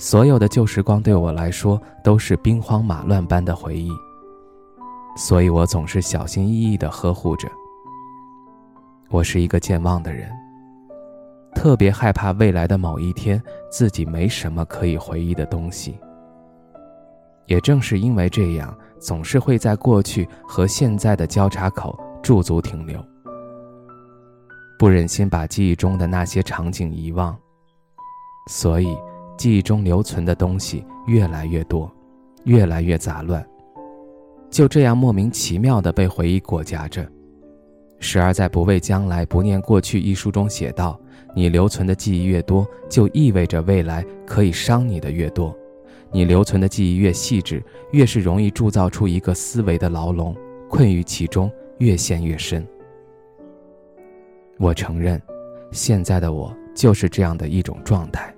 所有的旧时光对我来说都是兵荒马乱般的回忆，所以我总是小心翼翼地呵护着。我是一个健忘的人，特别害怕未来的某一天自己没什么可以回忆的东西。也正是因为这样，总是会在过去和现在的交叉口驻足停留，不忍心把记忆中的那些场景遗忘，所以。记忆中留存的东西越来越多，越来越杂乱，就这样莫名其妙地被回忆裹挟着。时而在《不畏将来，不念过去》一书中写道：“你留存的记忆越多，就意味着未来可以伤你的越多。你留存的记忆越细致，越是容易铸造出一个思维的牢笼，困于其中，越陷越深。”我承认，现在的我就是这样的一种状态。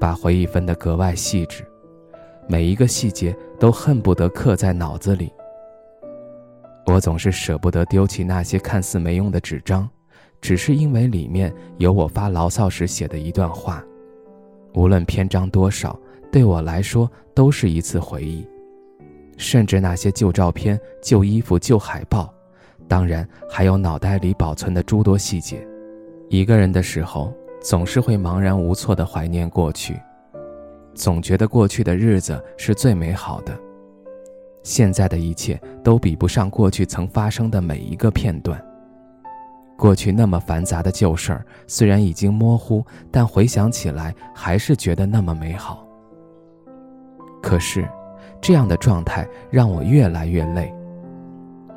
把回忆分得格外细致，每一个细节都恨不得刻在脑子里。我总是舍不得丢弃那些看似没用的纸张，只是因为里面有我发牢骚时写的一段话。无论篇章多少，对我来说都是一次回忆。甚至那些旧照片、旧衣服、旧海报，当然还有脑袋里保存的诸多细节。一个人的时候。总是会茫然无措地怀念过去，总觉得过去的日子是最美好的，现在的一切都比不上过去曾发生的每一个片段。过去那么繁杂的旧事儿，虽然已经模糊，但回想起来还是觉得那么美好。可是，这样的状态让我越来越累。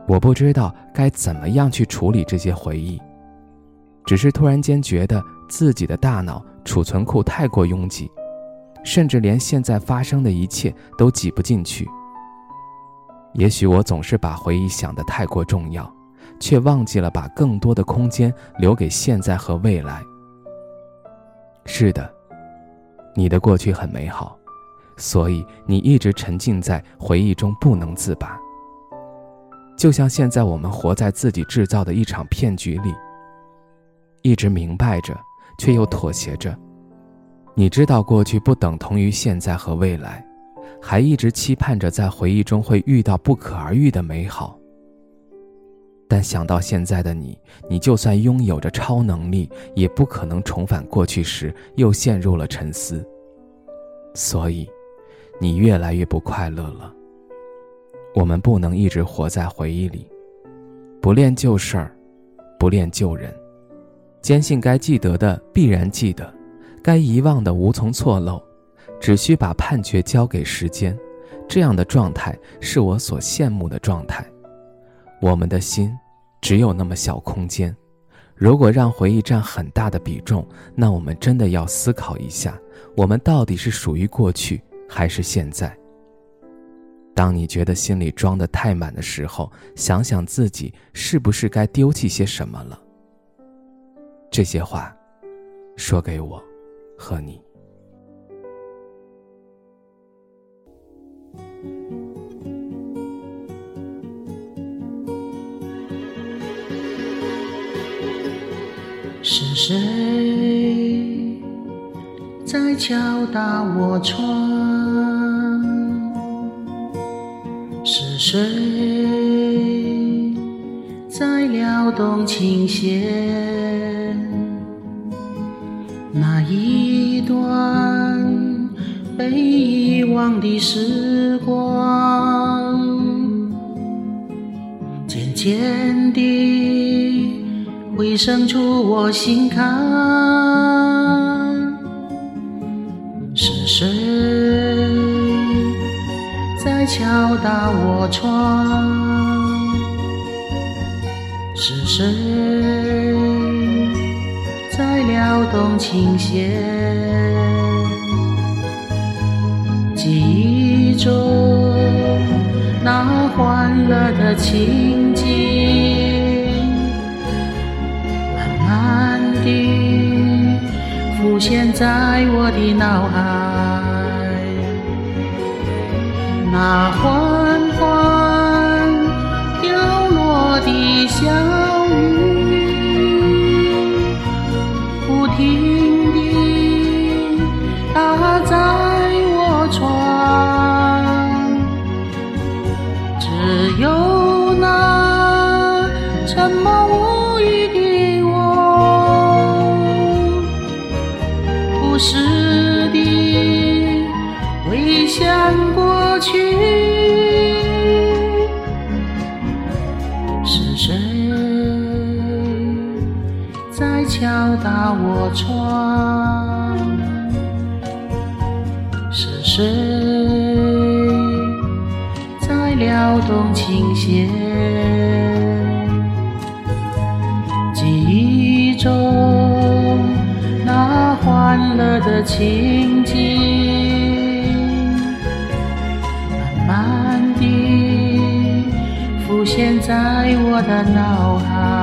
我不知道该怎么样去处理这些回忆，只是突然间觉得。自己的大脑储存库太过拥挤，甚至连现在发生的一切都挤不进去。也许我总是把回忆想得太过重要，却忘记了把更多的空间留给现在和未来。是的，你的过去很美好，所以你一直沉浸在回忆中不能自拔。就像现在我们活在自己制造的一场骗局里，一直明白着。却又妥协着，你知道过去不等同于现在和未来，还一直期盼着在回忆中会遇到不可而遇的美好。但想到现在的你，你就算拥有着超能力，也不可能重返过去时又陷入了沉思。所以，你越来越不快乐了。我们不能一直活在回忆里，不恋旧事儿，不恋旧人。坚信该记得的必然记得，该遗忘的无从错漏，只需把判决交给时间。这样的状态是我所羡慕的状态。我们的心只有那么小空间，如果让回忆占很大的比重，那我们真的要思考一下，我们到底是属于过去还是现在？当你觉得心里装得太满的时候，想想自己是不是该丢弃些什么了。这些话，说给我和你。是谁在敲打我窗？是谁撩动琴弦？那一段被遗忘的时光，渐渐地回声出我心坎。是谁在敲打我窗？是谁在？撩动琴弦，记忆中那欢乐的情景，慢慢地浮现在我的脑海。那欢小雨，不停地打在我窗。只有那沉默无语的我，不时地回想过去，敲打我窗？是谁在？撩动琴弦，记忆中那欢乐的情景，慢慢地浮现在我的脑海。